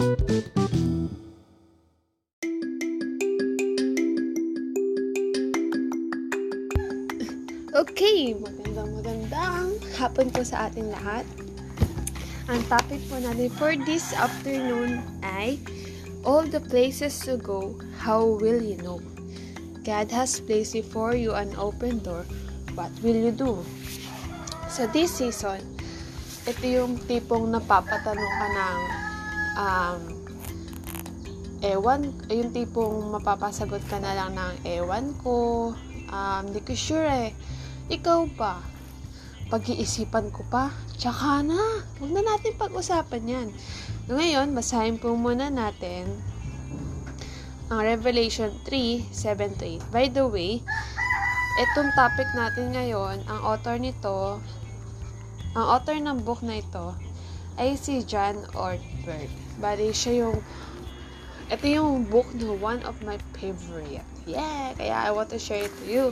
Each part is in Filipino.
Okay, magandang magandang hapon po sa ating lahat. Ang topic po natin for this afternoon ay All the places to go, how will you know? God has placed before you an open door, what will you do? So this season, ito yung tipong napapatanong ka ng um, ewan, yung tipong mapapasagot ka na lang ng ewan ko, um, di ko sure eh. Ikaw ba? Pag-iisipan ko pa? Tsaka na. Huwag na natin pag-usapan yan. Ngayon, basahin po muna natin ang Revelation 3, 7 8. By the way, itong topic natin ngayon, ang author nito, ang author ng book na ito, ay si John Ortberg. Bali, siya yung, ito yung book na one of my favorite. Yeah! Kaya I want to share it to you.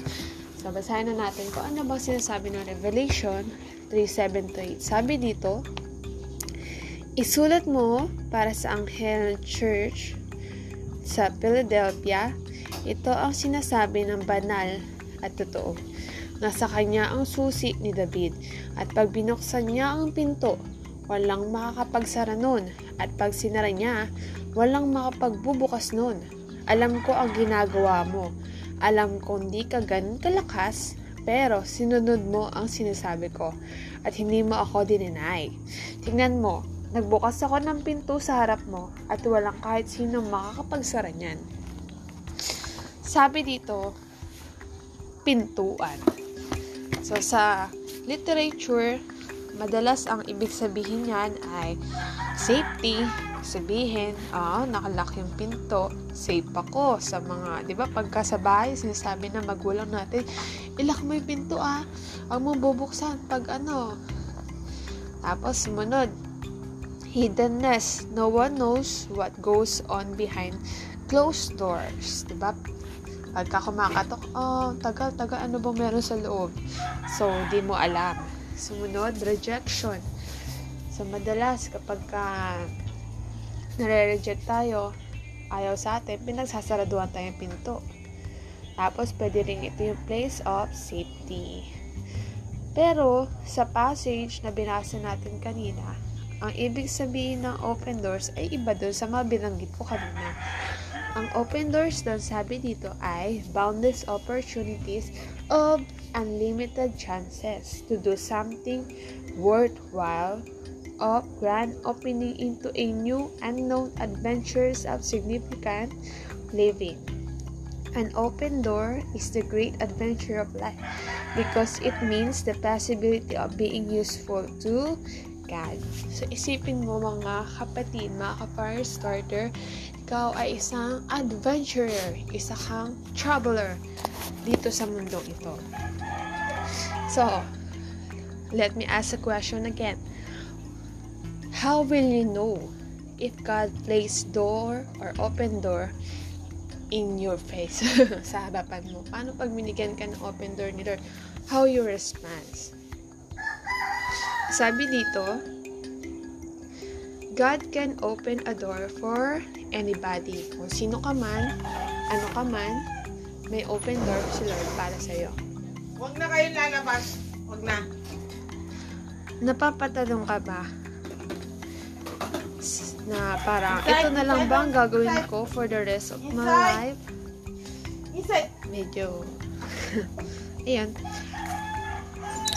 So, basahin na natin kung ano bang sinasabi ng Revelation 3.7-8. Sabi dito, Isulat mo para sa Anghel ng Church sa Philadelphia, ito ang sinasabi ng banal at totoo. Nasa kanya ang susi ni David at pag binuksan niya ang pinto, walang makakapagsara nun at pag sinara niya, walang makapagbubukas nun. Alam ko ang ginagawa mo. Alam kong di ka ganun kalakas, pero sinunod mo ang sinasabi ko at hindi mo ako dininay. Tingnan mo, nagbukas ako ng pinto sa harap mo at walang kahit sino makakapagsara niyan. Sabi dito, pintuan. So sa literature, madalas ang ibig sabihin niyan ay safety, sabihin, ah, nakalak yung pinto, safe ako sa mga, di ba, pagka sa bahay, sinasabi na magulang natin, ilak mo yung pinto ah, ang mo bubuksan pag ano. Tapos, sumunod, hiddenness, no one knows what goes on behind closed doors, di ba? Pagka kumakatok, oh, tagal, tagal, ano ba meron sa loob? So, di mo alam. Sumunod, rejection. So, madalas, kapag ka nare-reject tayo, ayaw sa atin, pinagsasaraduhan tayong pinto. Tapos, pwede rin ito yung place of safety. Pero, sa passage na binasa natin kanina, ang ibig sabihin ng open doors ay iba doon sa mga binanggit ko kanina. Ang open doors doon sabi dito ay boundless opportunities of unlimited chances to do something worthwhile of grand opening into a new unknown adventures of significant living. An open door is the great adventure of life because it means the possibility of being useful to God. So, isipin mo mga kapatid, mga ka-fire starter, ikaw ay isang adventurer, isa kang traveler dito sa mundong ito. So, let me ask a question again. How will you know if God placed door or open door in your face sa harapan mo? Paano pag binigyan ka ng open door ni Lord? How you respond? Sabi dito, God can open a door for anybody. Kung sino ka man, ano ka man, may open door si Lord para sa'yo. Huwag na kayong lalabas. Huwag na. Napapatanong ka ba? Na parang, Inside, ito na lang ba ang gagawin inside. ko for the rest of my Inside. life? Inside. Medyo, ayan.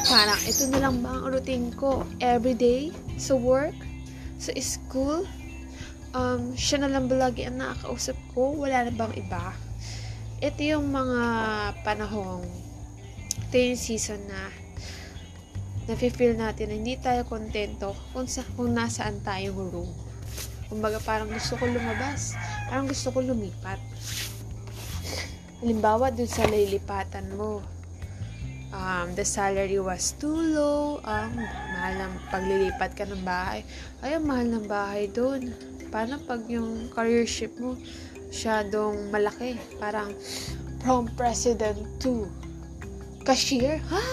Parang, ito na lang ba ang routine ko everyday sa work, sa school? Um, siya na lang ba lagi ang nakakausap ko? Wala na bang iba? Ito yung mga panahong, ito yung season na nafe-feel natin na hindi tayo kontento kung, sa, kung nasaan tayong room. Kumbaga parang gusto ko lumabas. Parang gusto ko lumipat. Halimbawa, dun sa lilipatan mo, um, the salary was too low, um, mahal ng paglilipat ka ng bahay. Ay, mahal ng bahay doon. Paano pag yung careership mo, masyadong malaki? Parang, from president to cashier? Ha?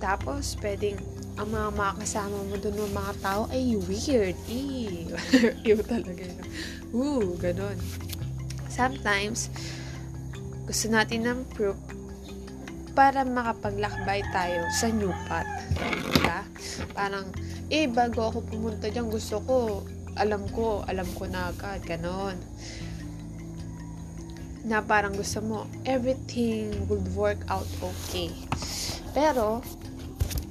Tapos, pwedeng ang mga makakasama mo doon ng mga tao ay weird. Ew. Ew talaga yun. Ooh, ganon. Sometimes, gusto natin ng proof para makapaglakbay tayo sa new path. Diba? Parang, eh, bago ako pumunta dyan, gusto ko, alam ko, alam ko na agad, ganon. Na parang gusto mo, everything would work out okay. Pero,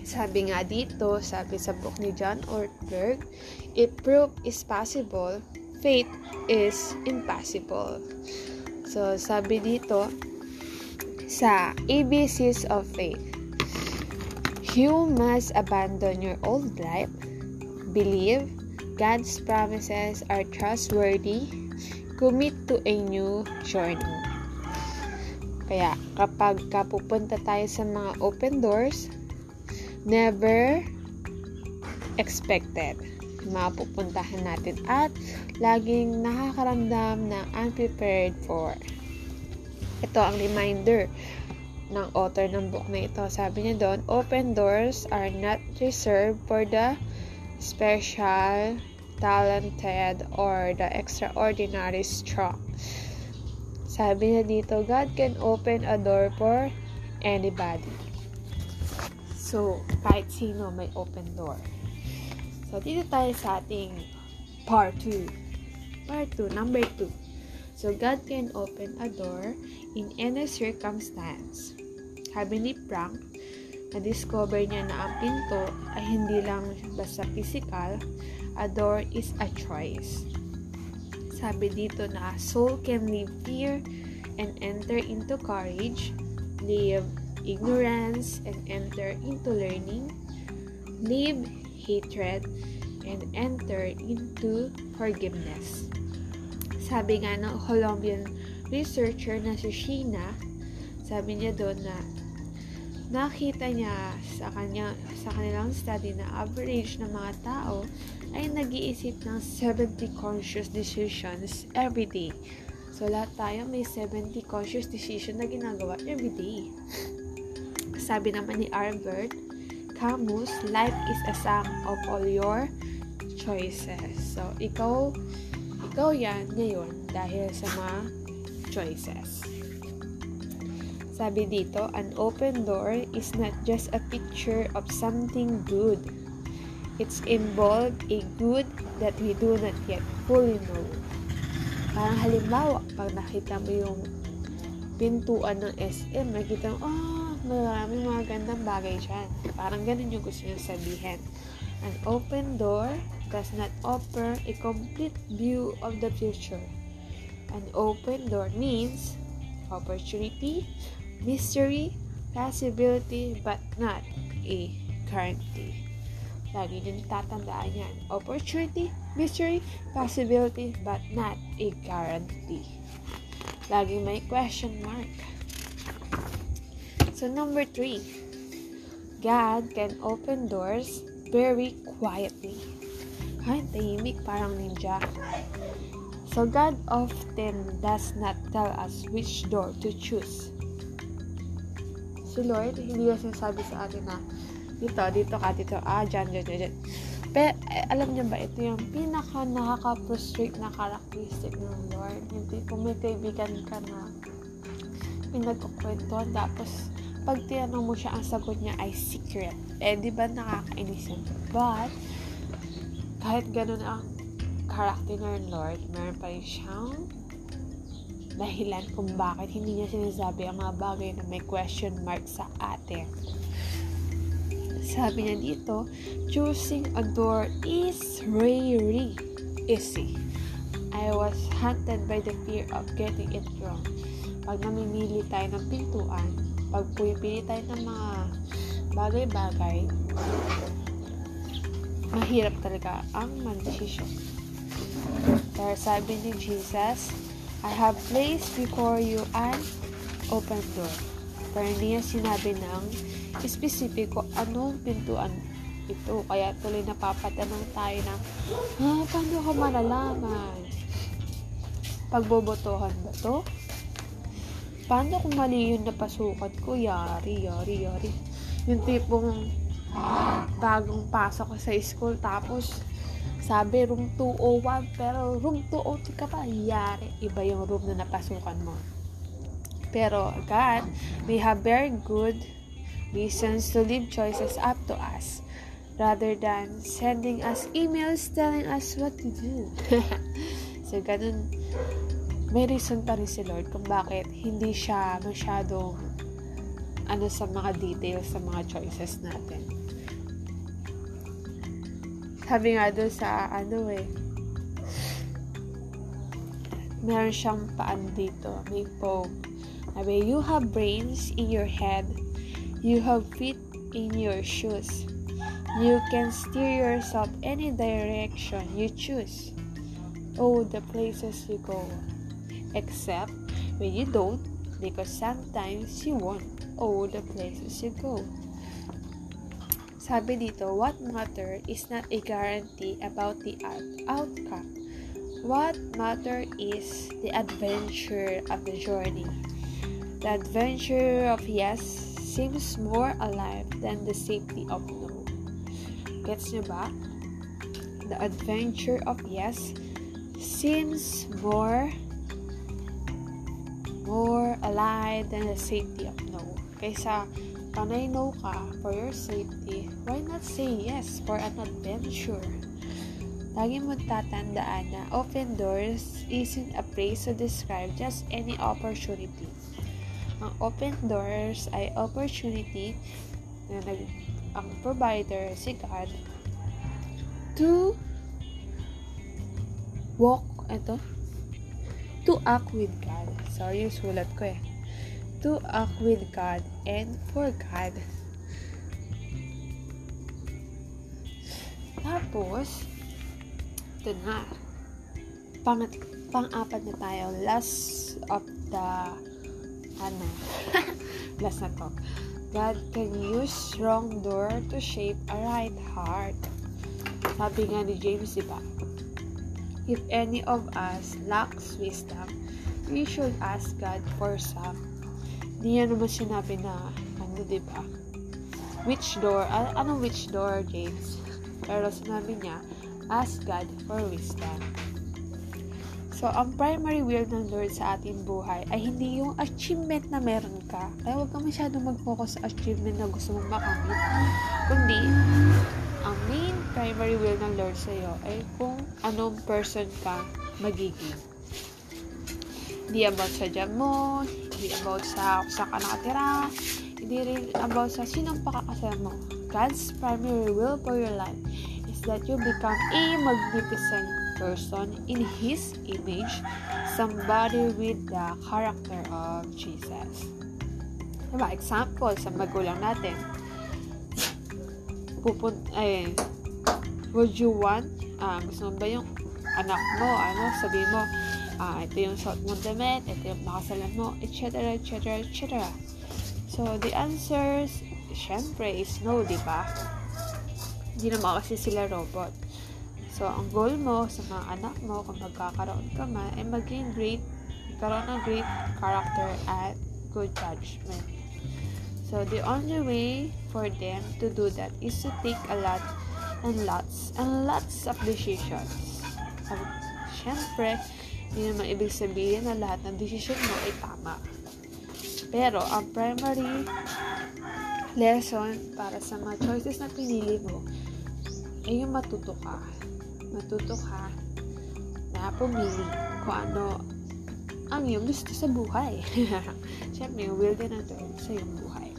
sabi nga dito, sabi sa book ni John Ortberg, if proof is possible, faith is impossible. So, sabi dito, sa ABCs of faith, you must abandon your old life, believe God's promises are trustworthy, commit to a new journey. Kaya, kapag kapupunta tayo sa mga open doors, never expected mapupuntahan natin at laging nakakaramdam ng unprepared for. Ito ang reminder ng author ng book na ito. Sabi niya doon, open doors are not reserved for the special, talented, or the extraordinary strong. Sabi niya dito, God can open a door for anybody. So, kahit sino may open door. So, dito tayo sa ating part 2. Part 2, number 2. So, God can open a door in any circumstance. Sabi ni Frank, na-discover niya na ang pinto ay hindi lang basta physical, a door is a choice. Sabi dito na soul can leave fear and enter into courage, leave ignorance and enter into learning, leave hatred and enter into forgiveness. Sabi nga ng Colombian researcher na si Sheena, sabi niya doon na nakita niya sa kanya sa kanilang study na average ng mga tao ay nag-iisip ng 70 conscious decisions every day. So, lahat tayo may 70 conscious decision na ginagawa every day. Sabi naman ni Albert Camus, life is a sum of all your choices. So, ikaw, ikaw yan ngayon dahil sa mga choices. Sabi dito, an open door is not just a picture of something good. It's involved a good that we do not yet fully know. Parang halimbawa, pag nakita mo yung pintuan ng SM, makikita mo, oh, maraming mga gandang bagay dyan. Parang ganun yung gusto niya sabihin. An open door does not offer a complete view of the future. An open door means opportunity, mystery, possibility, but not a guarantee. Lagi nyo tatandaan yan. Opportunity, mystery, possibility, but not a guarantee. Lagi may question mark. So, number three, God can open doors very quietly. Kahit tahimik, parang ninja. So, God often does not tell us which door to choose. Si Lord, hindi niya sinasabi sa atin na dito, dito ka, dito, ah, dyan, dyan, dyan, dyan. Pero, eh, alam niyo ba, ito yung pinaka nakaka-frustrate na characteristic ng Lord. Hindi, kung may kaibigan ka na pinagkukwento, tapos, pag tinanong mo siya, ang sagot niya ay secret. Eh, di ba nakakainis yun? But, kahit ganun ang character ng Lord, meron pa rin siyang dahilan kung bakit hindi niya sinasabi ang mga bagay na may question mark sa atin. Sabi niya dito, choosing a door is really easy. I was haunted by the fear of getting it wrong. Pag namimili tayo ng pintuan, pag pumipili tayo ng mga bagay-bagay, mahirap talaga ang mandesisyon. Pero sabi ni Jesus, I have placed before you an open door. Pero hindi niya sinabi ng espesipiko anong pintuan ito. Kaya tuloy napapatanong tayo na, ha, paano ko malalaman? Pagbobotohan ba to? Paano kung mali yung napasukat ko? Yari, yari, yari. Yung tipong bagong pasok ko sa school tapos sabi room 201 pero room 202 ka pa yari iba yung room na napasukan mo pero God may have very good reasons to leave choices up to us rather than sending us emails telling us what to do so ganun may reason pa rin si Lord kung bakit hindi siya masyadong ano sa mga details sa mga choices natin. Sabi nga doon sa ano eh, meron siyang paan dito, may poem. Sabi, you have brains in your head, you have feet in your shoes. You can steer yourself any direction you choose. Oh, the places you go. Except when you don't, because sometimes you won't. Oh, the places you go. Sabi dito, what matter is not a guarantee about the out- outcome. What matter is the adventure of the journey. The adventure of yes seems more alive than the safety of no. Gets niyo ba? The adventure of yes seems more more alive than the safety of no. Kaysa panay no ka for your safety, why not say yes for an adventure? Lagi mo tatandaan na open doors isn't a phrase to describe just any opportunity. Ang open doors ay opportunity na nag, ang provider si God to walk, ito, to act with God. Sorry, sulat ko eh. To act with God and for God. Tapos, ito na. Pang, pang-apat na tayo. Last of the, ano, last na to. God can use wrong door to shape a right heart. Sabi nga ni James, di ba? If any of us lacks wisdom, we should ask God for some. Di yan naman sinabi na, ano, di ba? Which door? Ano, anong which door, James? Pero sinabi niya, ask God for wisdom. So, ang primary will ng Lord sa ating buhay ay hindi yung achievement na meron ka. Kaya huwag ka masyadong mag-focus sa achievement na gusto mong makamit. Kundi, ang main primary will ng Lord sa iyo ay kung anong person ka magiging. Hindi about sa job mo, hindi about sa kung saan ka nakatira, hindi rin about sa sinong pakakasal mo. God's primary will for your life is that you become a magnificent person in His image, somebody with the character of Jesus. Diba? Example, sa magulang natin. Pupun eh, would you want, ah, gusto mo ba yung anak mo, ano, sabi mo, ah, ito yung suot mong damit, ito yung makasalan mo, etc., etc., etc. So, the answer, syempre, is no, di ba? Hindi naman kasi sila robot. So, ang goal mo sa mga anak mo, kung magkakaroon ka man, ay maging great, magkaroon ng great character at good judgment. So, the only way for them to do that is to take a lot and lots and lots of decisions. At, syempre, hindi naman ibig sabihin na lahat ng decision mo ay tama. Pero, ang primary lesson para sa mga choices na pinili mo ay yung matuto ka. Matuto ka na pumili kung ano ang iyong gusto sa buhay. Siyempre, yung will din Lord sa iyong buhay.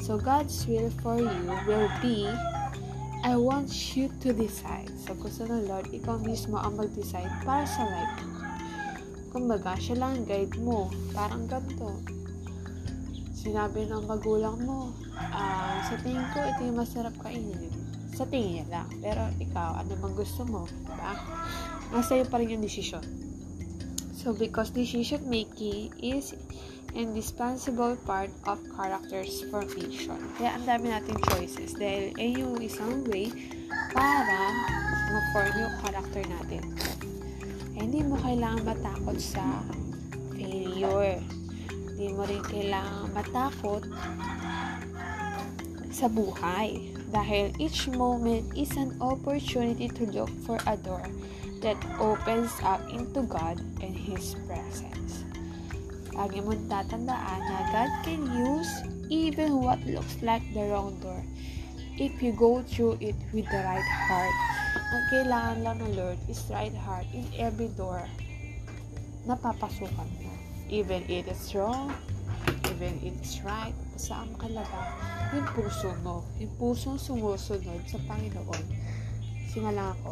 So, God's will for you will be I want you to decide. So, gusto ng Lord, ikaw mismo ang mag-decide para sa life mo. Kumbaga, siya lang ang guide mo. Parang ganito. Sinabi ng magulang mo, ah, sa tingin ko, ito yung masarap kainin. Sa tingin niya lang. Pero ikaw, ano bang gusto mo? Diba? Nasa iyo pa rin yung desisyon. So, because decision making is indispensable part of character's formation. Kaya ang dami nating choices dahil ay yung isang way para ma-form yung character natin. Eh, hindi mo kailangan matakot sa failure. Hindi mo rin kailangan matakot sa buhay. Dahil each moment is an opportunity to look for a door that opens up into God and His presence. Lagi mong tatandaan na God can use even what looks like the wrong door if you go through it with the right heart. Ang kailangan lang ng Lord is right heart in every door na papasukan mo. Even it is wrong, even it is right, basta ang kalaga, yung puso mo. Yung puso sumusunod sa Panginoon. Singa lang ako.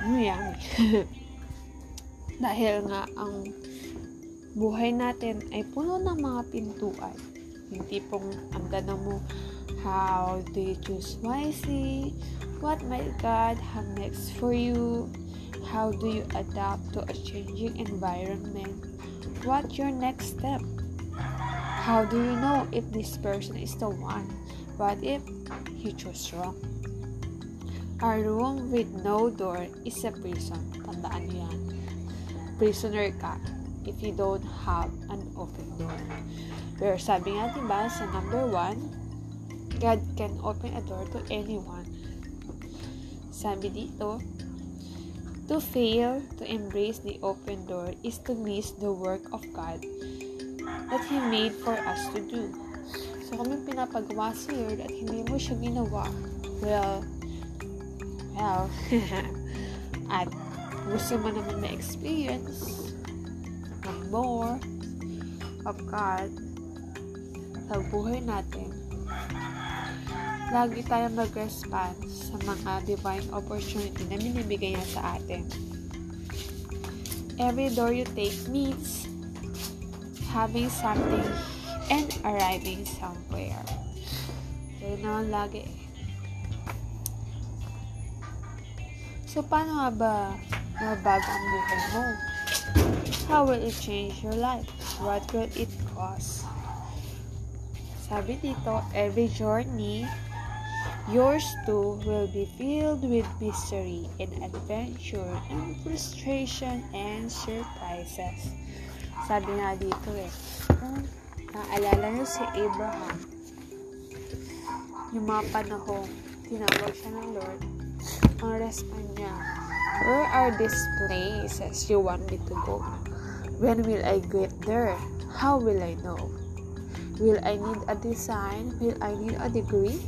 Mm. Dahil nga ang buhay natin ay puno ng mga pintuan. Yung tipong ang tanong mo, how do you choose wisely? What might God have next for you? How do you adapt to a changing environment? What's your next step? How do you know if this person is the one? What if you chose wrong? A room with no door is a prison. Tandaan yan. Prisoner ka if you don't have an open door. Pero sabi nga diba sa number one, God can open a door to anyone. Sabi dito, to fail to embrace the open door is to miss the work of God that He made for us to do. So kung may pinapagawa si Lord at hindi mo siya ginawa, well, well, at gusto mo naman ma-experience ng more of God sa buhay natin, lagi tayo mag-respond sa mga divine opportunity na binibigay niya sa atin. Every door you take means having something and arriving somewhere. Kaya naman lagi. So, paano nga ba mabago ang buhay mo? How will it change your life? What will it cost? Sabi dito, every journey yours too will be filled with mystery and adventure and frustration and surprises. Sabi nga dito eh, kung naalala niyo si Abraham, yung mga panahong tinawag siya ng Lord, ang respond niya, Where are these places you want me to go? When will I get there? How will I know? Will I need a design? Will I need a degree?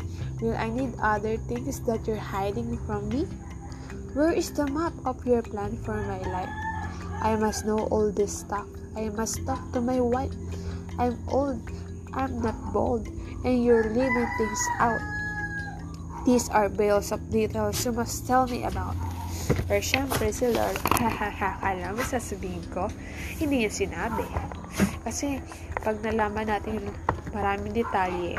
Will I need other things that you're hiding from me? Where is the map of your plan for my life? I must know all this stuff. I must talk to my wife. I'm old. I'm not bold. And you're leaving things out. These are bales of details you must tell me about. Pero syempre si Lord, hahaha, alam mo sasabihin ko, hindi niya sinabi. Kasi pag nalaman natin maraming detalye,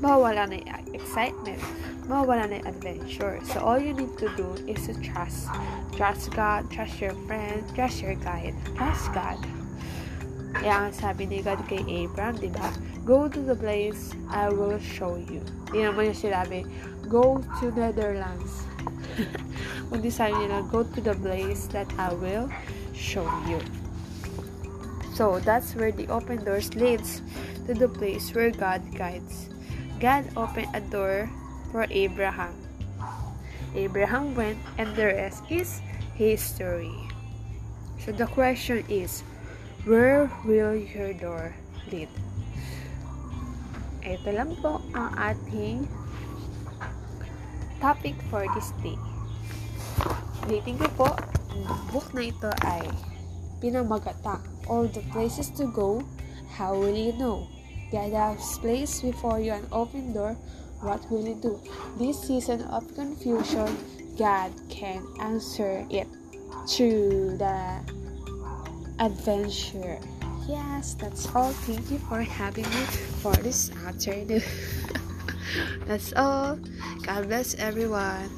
mawawala na yung excitement, mawawala na yung adventure. So all you need to do is to trust. Trust God, trust your friend, trust your guide, trust God. Kaya ang sabi ni God kay Abraham, di ba? Go to the place I will show you. Di naman yung sinabi, go to Netherlands. Kundi sabi nila, go to the place that I will show you. So, that's where the open doors leads to the place where God guides. God opened a door for Abraham. Abraham went and the rest is history. So the question is, where will your door lead? Ito lang po ang ating topic for this day. Ulitin ko po, ang book na ito ay pinamagata. All the places to go, how will you know? God has placed before you an open door, what will you do? This season of confusion, God can answer it through the adventure. Yes, that's all. Thank you for having me for this afternoon. that's all. God bless everyone.